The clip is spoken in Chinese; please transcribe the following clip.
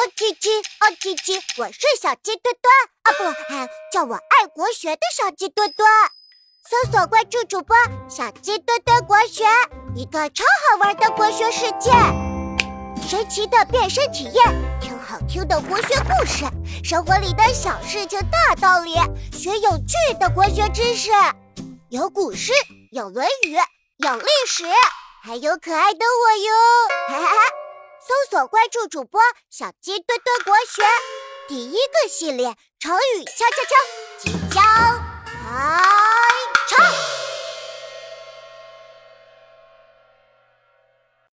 哦叽叽，哦叽叽，我是小鸡墩墩啊，不，叫我爱国学的小鸡墩墩。搜索关注主播小鸡墩墩国学，一个超好玩的国学世界，神奇的变身体验，听好听的国学故事，生活里的小事情大道理，学有趣的国学知识，有古诗，有《论语》，有历史，还有可爱的我哟，哈哈哈。搜索关注主播小鸡墩墩国学，第一个系列成语敲敲敲。